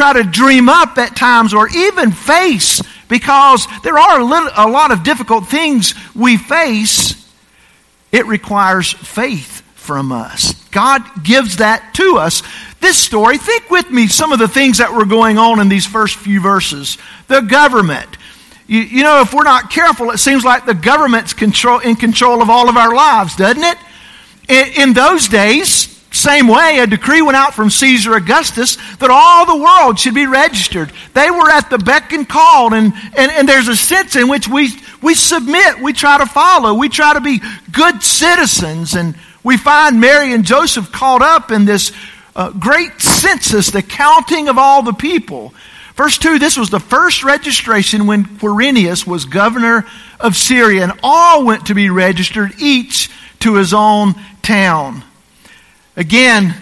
try to dream up at times or even face because there are a, little, a lot of difficult things we face. It requires faith from us. God gives that to us. This story, think with me some of the things that were going on in these first few verses. The government. You, you know, if we're not careful, it seems like the government's control, in control of all of our lives, doesn't it? In, in those days, same way, a decree went out from Caesar Augustus that all the world should be registered. They were at the beck and call, and, and, and there's a sense in which we, we submit, we try to follow, we try to be good citizens, and we find Mary and Joseph caught up in this uh, great census, the counting of all the people. Verse 2 this was the first registration when Quirinius was governor of Syria, and all went to be registered, each to his own town. Again,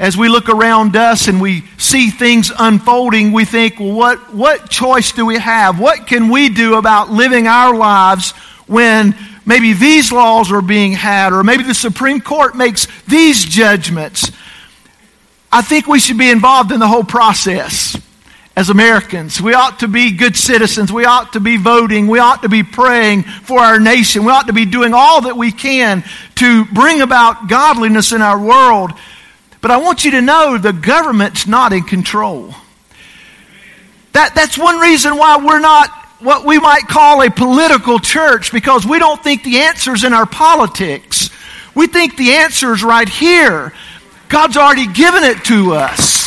as we look around us and we see things unfolding, we think, well, what, what choice do we have? What can we do about living our lives when maybe these laws are being had, or maybe the Supreme Court makes these judgments? I think we should be involved in the whole process as Americans. We ought to be good citizens. We ought to be voting. We ought to be praying for our nation. We ought to be doing all that we can to bring about godliness in our world. But I want you to know the government's not in control. That, that's one reason why we're not what we might call a political church because we don't think the answer's in our politics. We think the answer's right here. God's already given it to us.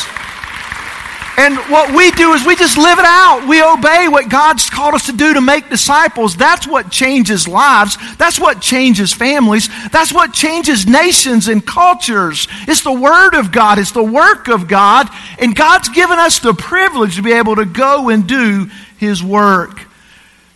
And what we do is we just live it out. We obey what God's called us to do to make disciples. That's what changes lives. That's what changes families. That's what changes nations and cultures. It's the Word of God. It's the work of God. And God's given us the privilege to be able to go and do His work.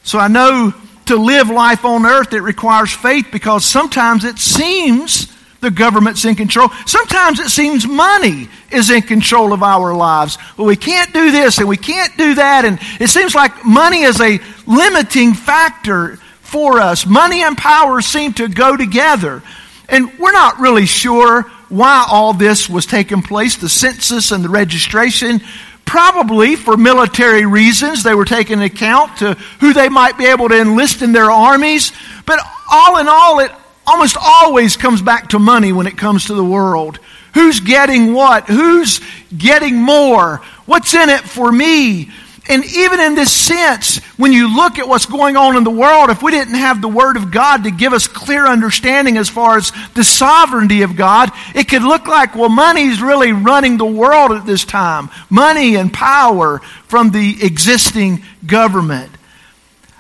So I know to live life on earth, it requires faith because sometimes it seems the government's in control. Sometimes it seems money is in control of our lives. Well, we can't do this and we can't do that. And it seems like money is a limiting factor for us. Money and power seem to go together. And we're not really sure why all this was taking place the census and the registration. Probably for military reasons. They were taking account to who they might be able to enlist in their armies. But all in all, it almost always comes back to money when it comes to the world. Who's getting what? Who's getting more? What's in it for me? And even in this sense, when you look at what's going on in the world, if we didn't have the Word of God to give us clear understanding as far as the sovereignty of God, it could look like, well, money's really running the world at this time. Money and power from the existing government.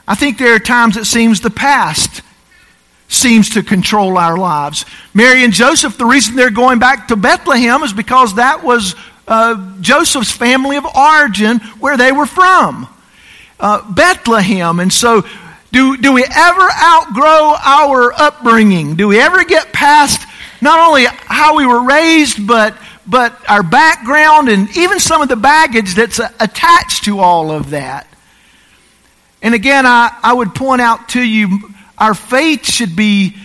I think there are times it seems the past seems to control our lives. Mary and Joseph, the reason they're going back to Bethlehem is because that was uh, Joseph's family of origin where they were from. Uh, Bethlehem. And so, do, do we ever outgrow our upbringing? Do we ever get past not only how we were raised, but, but our background and even some of the baggage that's attached to all of that? And again, I, I would point out to you our faith should be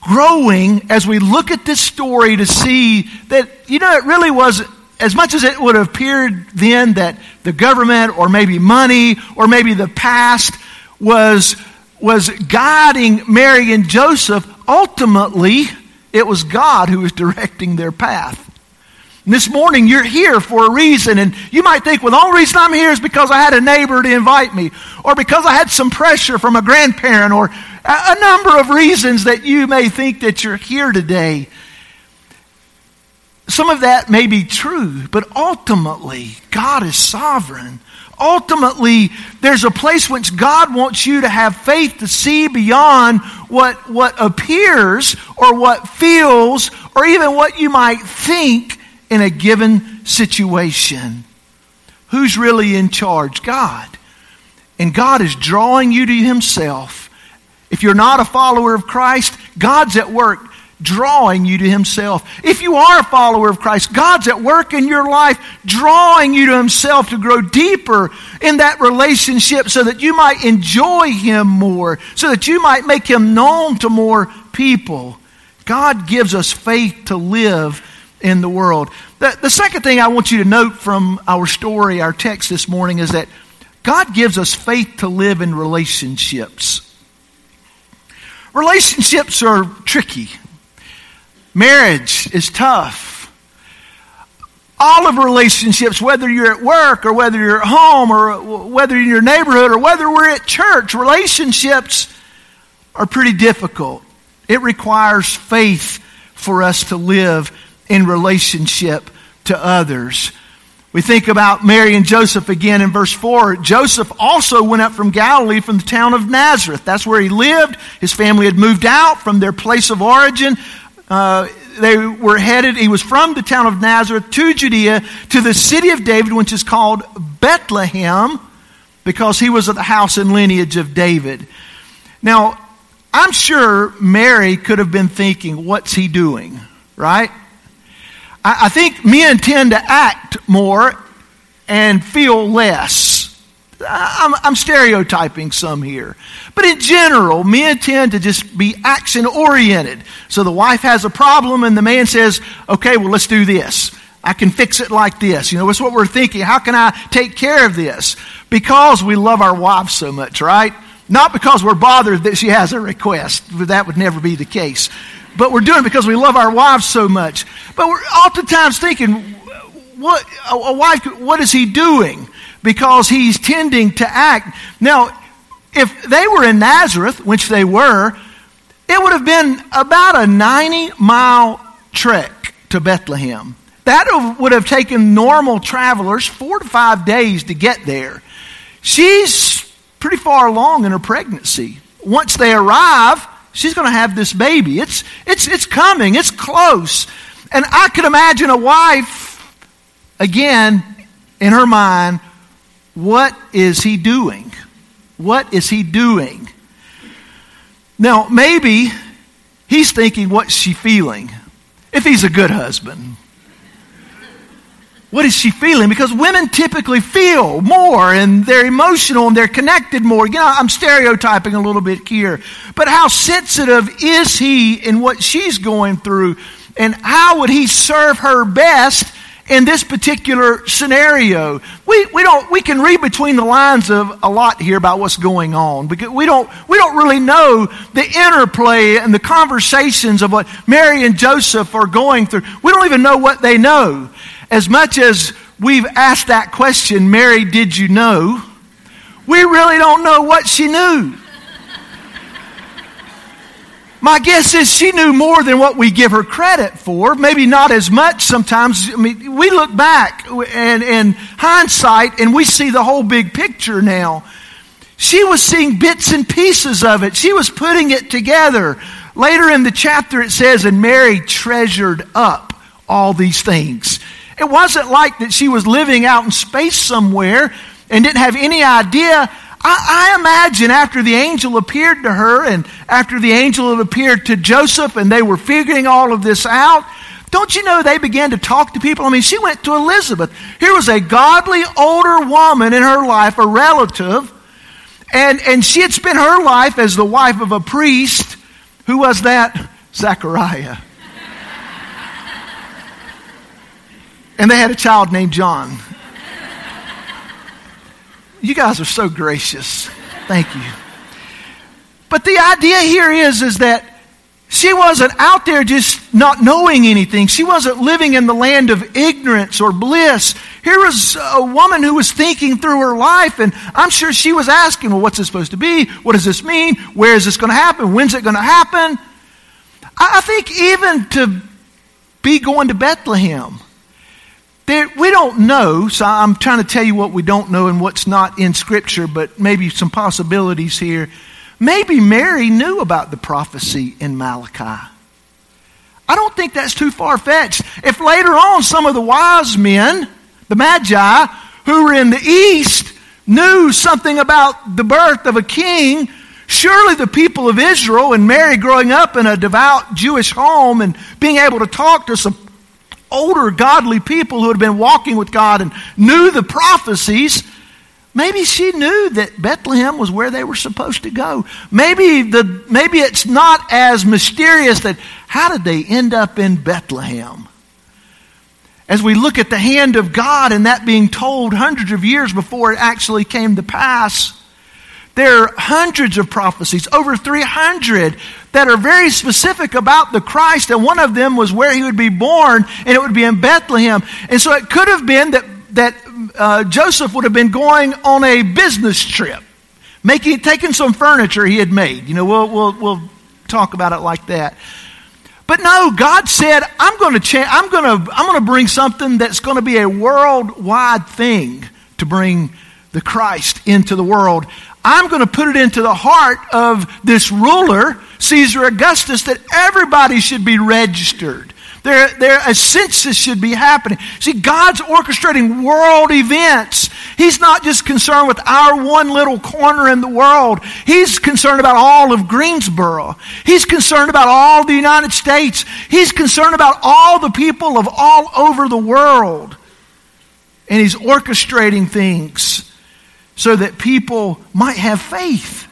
growing as we look at this story to see that, you know, it really was, as much as it would have appeared then that the government or maybe money or maybe the past was, was guiding Mary and Joseph, ultimately it was God who was directing their path. And this morning you're here for a reason, and you might think, well, the only reason I'm here is because I had a neighbor to invite me, or because I had some pressure from a grandparent, or a number of reasons that you may think that you're here today. Some of that may be true, but ultimately, God is sovereign. Ultimately, there's a place which God wants you to have faith to see beyond what, what appears or what feels or even what you might think in a given situation. Who's really in charge? God. And God is drawing you to Himself. If you're not a follower of Christ, God's at work drawing you to Himself. If you are a follower of Christ, God's at work in your life drawing you to Himself to grow deeper in that relationship so that you might enjoy Him more, so that you might make Him known to more people. God gives us faith to live in the world. The, the second thing I want you to note from our story, our text this morning, is that God gives us faith to live in relationships. Relationships are tricky. Marriage is tough. All of relationships, whether you're at work or whether you're at home or whether you're in your neighborhood or whether we're at church, relationships are pretty difficult. It requires faith for us to live in relationship to others. We think about Mary and Joseph again in verse 4. Joseph also went up from Galilee from the town of Nazareth. That's where he lived. His family had moved out from their place of origin. Uh, they were headed, he was from the town of Nazareth to Judea to the city of David, which is called Bethlehem, because he was of the house and lineage of David. Now, I'm sure Mary could have been thinking, what's he doing? Right? I, I think men tend to act more and feel less. I'm, I'm, stereotyping some here. But in general, men tend to just be action oriented. So the wife has a problem and the man says, okay, well, let's do this. I can fix it like this. You know, it's what we're thinking. How can I take care of this? Because we love our wives so much, right? Not because we're bothered that she has a request. That would never be the case. But we're doing it because we love our wives so much. But we're oftentimes thinking, what, a wife, what is he doing? Because he's tending to act. Now, if they were in Nazareth, which they were, it would have been about a 90 mile trek to Bethlehem. That would have taken normal travelers four to five days to get there. She's pretty far along in her pregnancy. Once they arrive, she's going to have this baby. It's, it's, it's coming, it's close. And I could imagine a wife, again, in her mind, what is he doing? What is he doing? Now, maybe he's thinking, what's she feeling? If he's a good husband. What is she feeling? Because women typically feel more and they're emotional and they're connected more. You know, I'm stereotyping a little bit here. But how sensitive is he in what she's going through? And how would he serve her best in this particular scenario? We, we don't, we can read between the lines of a lot here about what's going on because we don't, we don't really know the interplay and the conversations of what Mary and Joseph are going through. We don't even know what they know. As much as we've asked that question, Mary, did you know? We really don't know what she knew. My guess is she knew more than what we give her credit for. Maybe not as much sometimes. I mean, we look back and in hindsight and we see the whole big picture now. She was seeing bits and pieces of it. She was putting it together. Later in the chapter it says, and Mary treasured up all these things. It wasn't like that she was living out in space somewhere and didn't have any idea. I, I, imagine after the angel appeared to her and after the angel had appeared to Joseph and they were figuring all of this out, don't you know they began to talk to people? I mean, she went to Elizabeth. Here was a godly older woman in her life, a relative, and, and she had spent her life as the wife of a priest. Who was that? Zechariah. And they had a child named John. You guys are so gracious. Thank you. But the idea here is, is that she wasn't out there just not knowing anything. She wasn't living in the land of ignorance or bliss. Here was a woman who was thinking through her life, and I'm sure she was asking, well, what's this supposed to be? What does this mean? Where is this going to happen? When's it going to happen? I think even to be going to Bethlehem, there, we don't know, so I'm trying to tell you what we don't know and what's not in Scripture, but maybe some possibilities here. Maybe Mary knew about the prophecy in Malachi. I don't think that's too far fetched. If later on some of the wise men, the Magi, who were in the east, knew something about the birth of a king, surely the people of Israel and Mary growing up in a devout Jewish home and being able to talk to some older godly people who had been walking with God and knew the prophecies, maybe she knew that Bethlehem was where they were supposed to go. Maybe the maybe it's not as mysterious that how did they end up in Bethlehem? as we look at the hand of God and that being told hundreds of years before it actually came to pass, there are hundreds of prophecies, over 300, that are very specific about the Christ, and one of them was where he would be born, and it would be in Bethlehem. And so it could have been that, that uh, Joseph would have been going on a business trip, making, taking some furniture he had made. You know, we'll, we'll, we'll talk about it like that. But no, God said, I'm going to cha- I'm going to I'm going to bring something that's going to be a worldwide thing to bring the Christ into the world. I'm going to put it into the heart of this ruler, Caesar Augustus, that everybody should be registered. There, there, a census should be happening. See, God's orchestrating world events. He's not just concerned with our one little corner in the world. He's concerned about all of Greensboro. He's concerned about all the United States. He's concerned about all the people of all over the world. And He's orchestrating things so that people might have faith.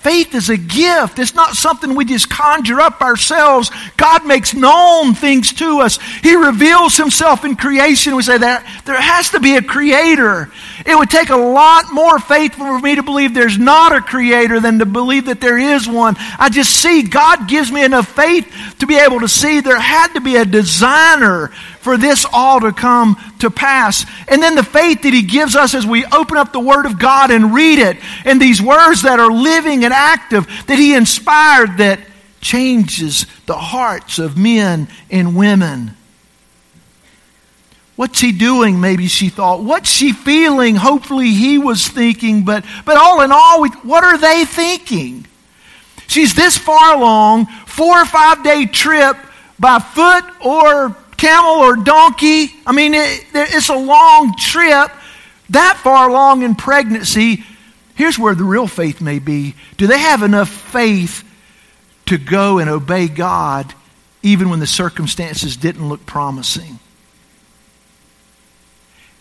Faith is a gift. It's not something we just conjure up ourselves. God makes known things to us. He reveals himself in creation. We say that there has to be a creator. It would take a lot more faith for me to believe there's not a creator than to believe that there is one. I just see God gives me enough faith to be able to see there had to be a designer for this all to come to pass. And then the faith that He gives us as we open up the Word of God and read it, and these words that are living and active that He inspired that changes the hearts of men and women. What's he doing? Maybe she thought. What's she feeling? Hopefully he was thinking. But, but all in all, what are they thinking? She's this far along, four or five day trip by foot or camel or donkey. I mean, it, it's a long trip. That far along in pregnancy, here's where the real faith may be. Do they have enough faith to go and obey God even when the circumstances didn't look promising?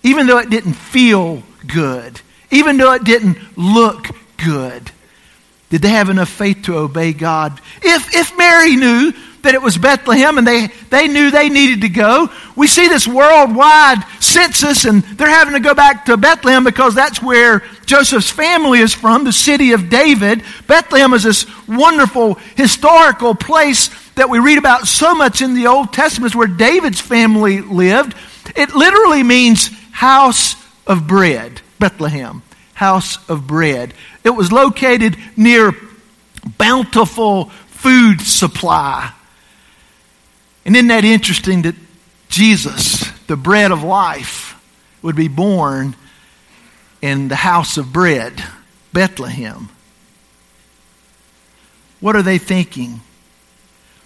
Even though it didn't feel good, even though it didn't look good, did they have enough faith to obey God? If, if Mary knew that it was Bethlehem and they, they knew they needed to go. We see this worldwide census and they're having to go back to Bethlehem because that's where Joseph's family is from, the city of David. Bethlehem is this wonderful historical place that we read about so much in the Old Testament where David's family lived. It literally means house of bread, Bethlehem, house of bread. It was located near bountiful food supply. And isn't that interesting that Jesus, the bread of life, would be born in the house of bread, Bethlehem? What are they thinking?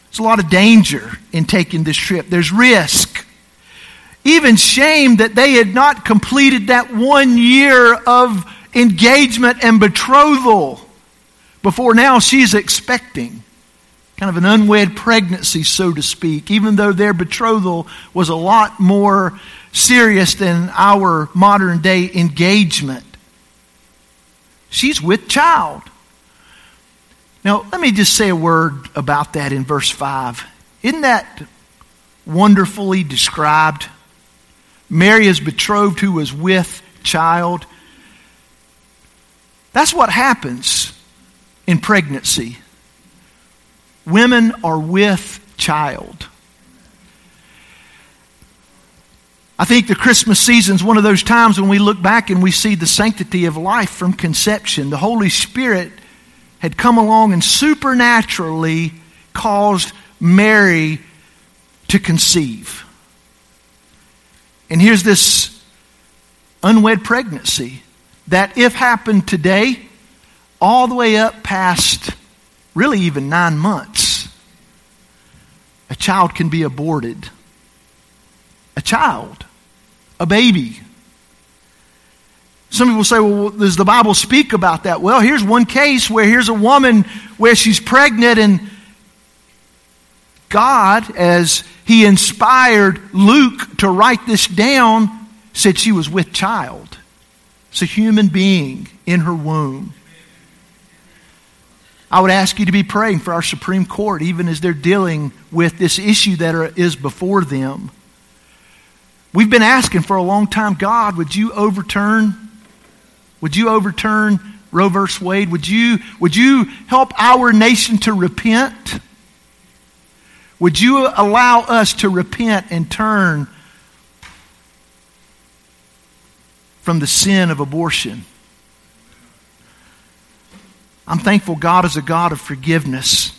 There's a lot of danger in taking this trip. There's risk. Even shame that they had not completed that one year of engagement and betrothal before now she's expecting kind of an unwed pregnancy, so to speak, even though their betrothal was a lot more serious than our modern day engagement. She's with child. Now, let me just say a word about that in verse 5. Isn't that wonderfully described? Mary is betrothed who was with child. That's what happens in pregnancy women are with child. I think the Christmas season is one of those times when we look back and we see the sanctity of life from conception. The Holy Spirit had come along and supernaturally caused Mary to conceive. And here's this unwed pregnancy that, if happened today, all the way up past really even nine months, a child can be aborted. A child, a baby. Some people say, well, does the Bible speak about that? Well, here's one case where here's a woman where she's pregnant and God, as he inspired Luke to write this down, said she was with child. It's a human being in her womb. I would ask you to be praying for our Supreme Court, even as they're dealing with this issue that are, is before them. We've been asking for a long time, God, would you overturn? Would you overturn Roe versus Wade? Would you, would you help our nation to repent? Would you allow us to repent and turn from the sin of abortion? I'm thankful God is a God of forgiveness.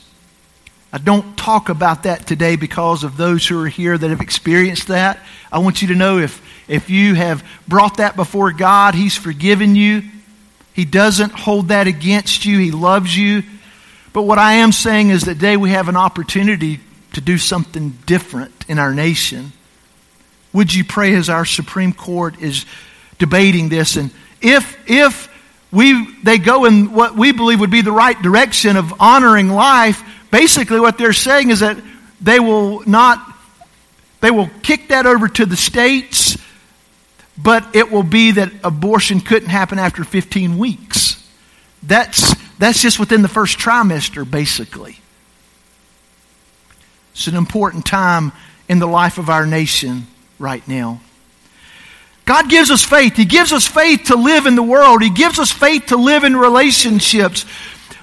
I don't talk about that today because of those who are here that have experienced that. I want you to know if, if you have brought that before God, He's forgiven you. He doesn't hold that against you. He loves you. But what I am saying is that today we have an opportunity to do something different in our nation. Would you pray as our Supreme Court is debating this? And if, if we, they go in what we believe would be the right direction of honoring life, basically what they're saying is that they will not, they will kick that over to the states, but it will be that abortion couldn't happen after 15 weeks. That's, that's just within the first trimester, basically. It's an important time in the life of our nation right now. God gives us faith. He gives us faith to live in the world. He gives us faith to live in relationships.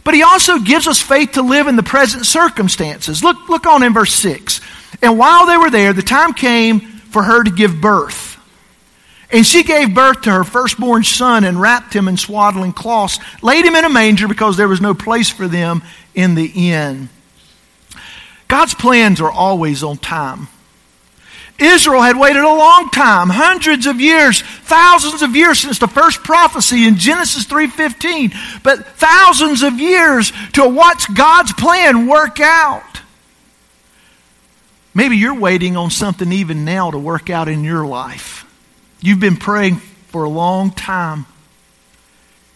But he also gives us faith to live in the present circumstances. Look, look on in verse 6. And while they were there, the time came for her to give birth. And she gave birth to her firstborn son and wrapped him in swaddling cloths, laid him in a manger because there was no place for them in the inn. God's plans are always on time. Israel had waited a long time, hundreds of years, thousands of years since the first prophecy in Genesis 3:15, but thousands of years to watch God's plan work out. Maybe you're waiting on something even now to work out in your life. You've been praying for a long time.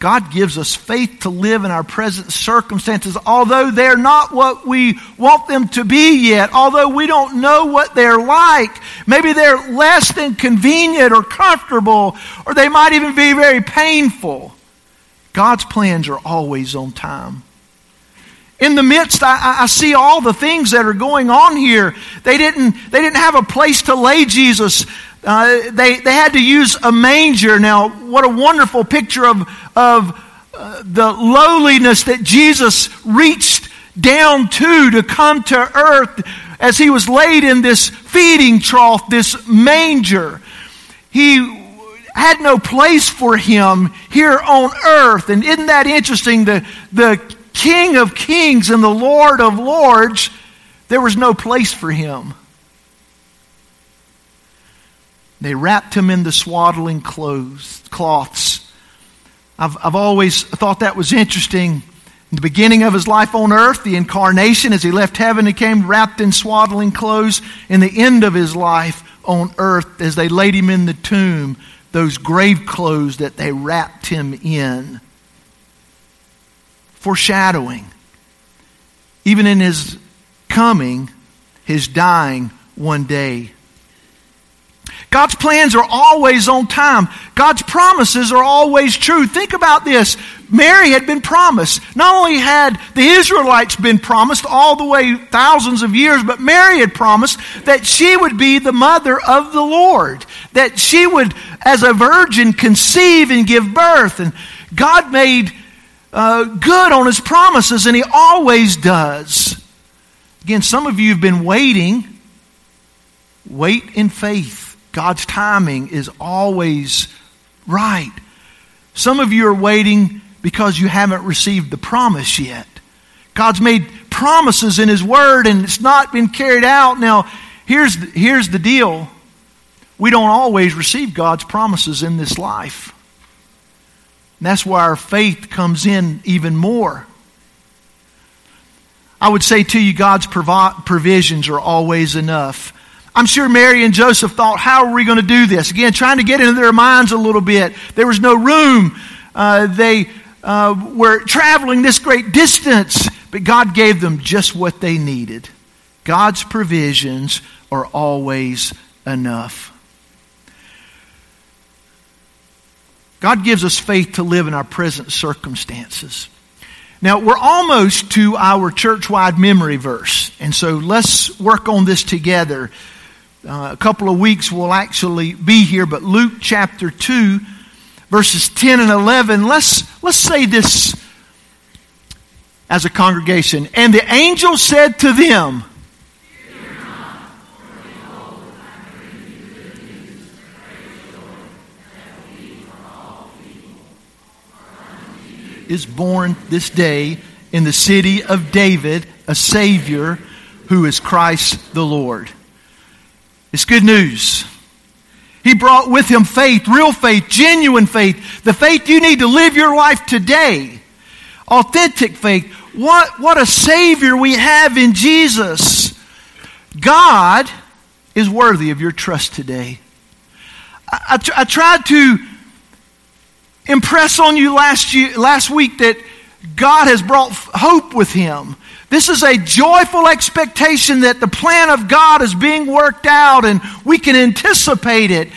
God gives us faith to live in our present circumstances, although they're not what we want them to be yet, although we don't know what they're like. Maybe they're less than convenient or comfortable, or they might even be very painful. God's plans are always on time. In the midst, I, I, see all the things that are going on here. They didn't, they didn't have a place to lay Jesus. Uh, they, they had to use a manger. Now, what a wonderful picture of, of uh, the lowliness that Jesus reached down to to come to earth as he was laid in this feeding trough, this manger. He had no place for him here on earth. And isn't that interesting? The, the King of kings and the Lord of lords, there was no place for him. They wrapped him in the swaddling clothes, cloths. I've, I've always thought that was interesting. In the beginning of his life on earth, the incarnation, as he left heaven, he came wrapped in swaddling clothes. In the end of his life on earth, as they laid him in the tomb, those grave clothes that they wrapped him in. Foreshadowing. Even in his coming, his dying one day. God's plans are always on time. God's promises are always true. Think about this. Mary had been promised. Not only had the Israelites been promised all the way thousands of years, but Mary had promised that she would be the mother of the Lord. That she would, as a virgin, conceive and give birth. And God made uh, good on his promises, and he always does. Again, some of you have been waiting. Wait in faith. God's timing is always right. Some of you are waiting because you haven't received the promise yet. God's made promises in His Word and it's not been carried out. Now, here's the, here's the deal we don't always receive God's promises in this life. And that's why our faith comes in even more. I would say to you, God's provi- provisions are always enough. I'm sure Mary and Joseph thought, how are we going to do this? Again, trying to get into their minds a little bit. There was no room. Uh, they uh, were traveling this great distance, but God gave them just what they needed. God's provisions are always enough. God gives us faith to live in our present circumstances. Now, we're almost to our church wide memory verse, and so let's work on this together. Uh, a couple of weeks we'll actually be here, but Luke chapter 2, verses 10 and 11, let's, let's say this as a congregation. And the angel said to them, is born this day in the city of David a Savior who is Christ the Lord. It's good news. He brought with him faith, real faith, genuine faith, the faith you need to live your life today. Authentic faith. What, what a Savior we have in Jesus. God is worthy of your trust today. I, I, I tried to impress on you last, year, last week that God has brought hope with him. This is a joyful expectation that the plan of God is being worked out and we can anticipate it.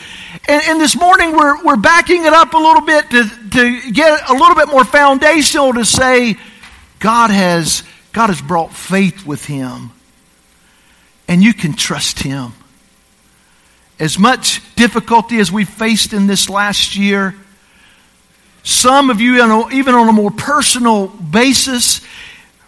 And, and this morning we're, we're backing it up a little bit to, to get a little bit more foundational to say God has, God has brought faith with him. And you can trust him. As much difficulty as we've faced in this last year, some of you, even on a more personal basis,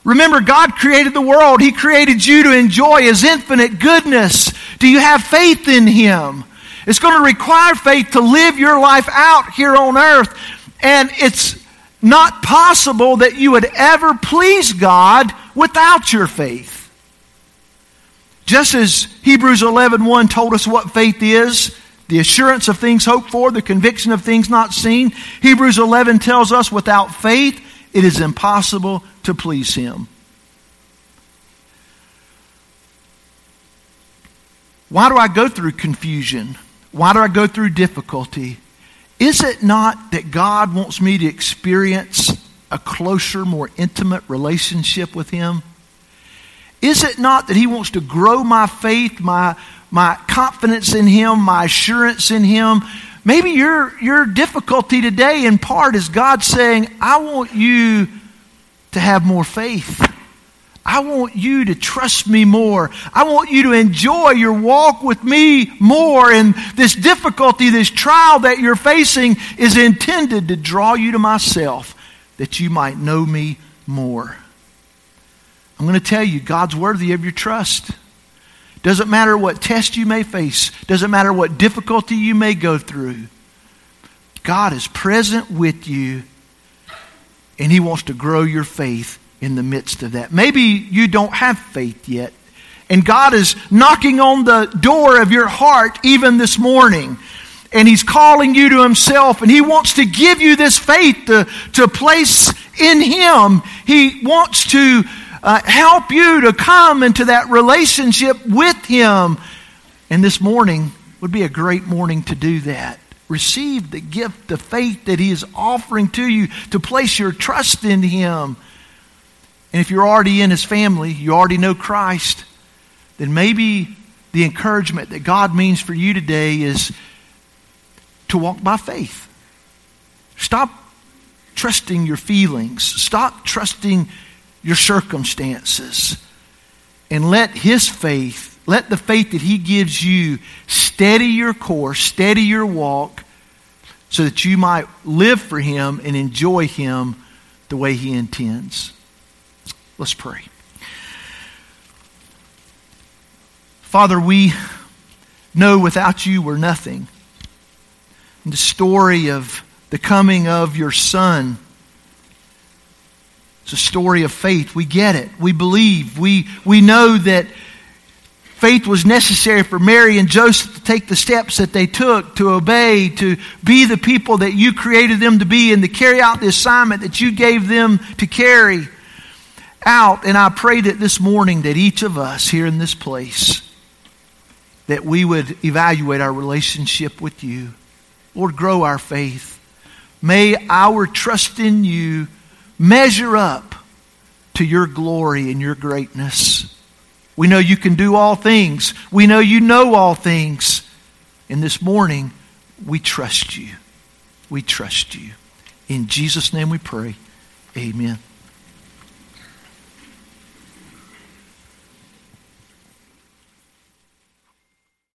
remember God created the world. He created you to enjoy His infinite goodness. Do you have faith in Him? It's going to require faith to live your life out here on earth. And it's not possible that you would ever please God without your faith. Just as Hebrews 11.1 told us what faith is, the assurance of things hoped for, the conviction of things not seen. Hebrews 11 tells us without faith, it is impossible to please Him. Why do I go through confusion? Why do I go through difficulty? Is it not that God wants me to experience a closer, more intimate relationship with Him? Is it not that He wants to grow my faith, my, my confidence in Him, my assurance in Him. Maybe your, your difficulty today, in part, is God saying, I want you to have more faith. I want you to trust me more. I want you to enjoy your walk with me more. And this difficulty, this trial that you're facing is intended to draw you to myself that you might know me more. I'm going to tell you, God's worthy of your trust. Doesn't matter what test you may face, doesn't matter what difficulty you may go through. God is present with you, and He wants to grow your faith in the midst of that. Maybe you don't have faith yet, and God is knocking on the door of your heart even this morning. And he's calling you to himself, and he wants to give you this faith to, to place in him. He wants to uh, help you to come into that relationship with Him. And this morning would be a great morning to do that. Receive the gift of faith that He is offering to you to place your trust in Him. And if you're already in His family, you already know Christ, then maybe the encouragement that God means for you today is to walk by faith. Stop trusting your feelings. Stop trusting your circumstances. And let His faith, let the faith that He gives you steady your course, steady your walk, so that you might live for Him and enjoy Him the way He intends. Let's pray. Father, we know without you we're nothing. the story of the coming of your Son it's a story of faith. We get it. We believe. We, we know that faith was necessary for Mary and Joseph to take the steps that they took to obey, to be the people that you created them to be, and to carry out the assignment that you gave them to carry out. And I pray that this morning that each of us here in this place, that we would evaluate our relationship with you. Lord, grow our faith. May our trust in you measure up to your glory and your greatness. We know you can do all things. We know you know all things. And this morning, we trust you. We trust you. In Jesus' name we pray. Amen.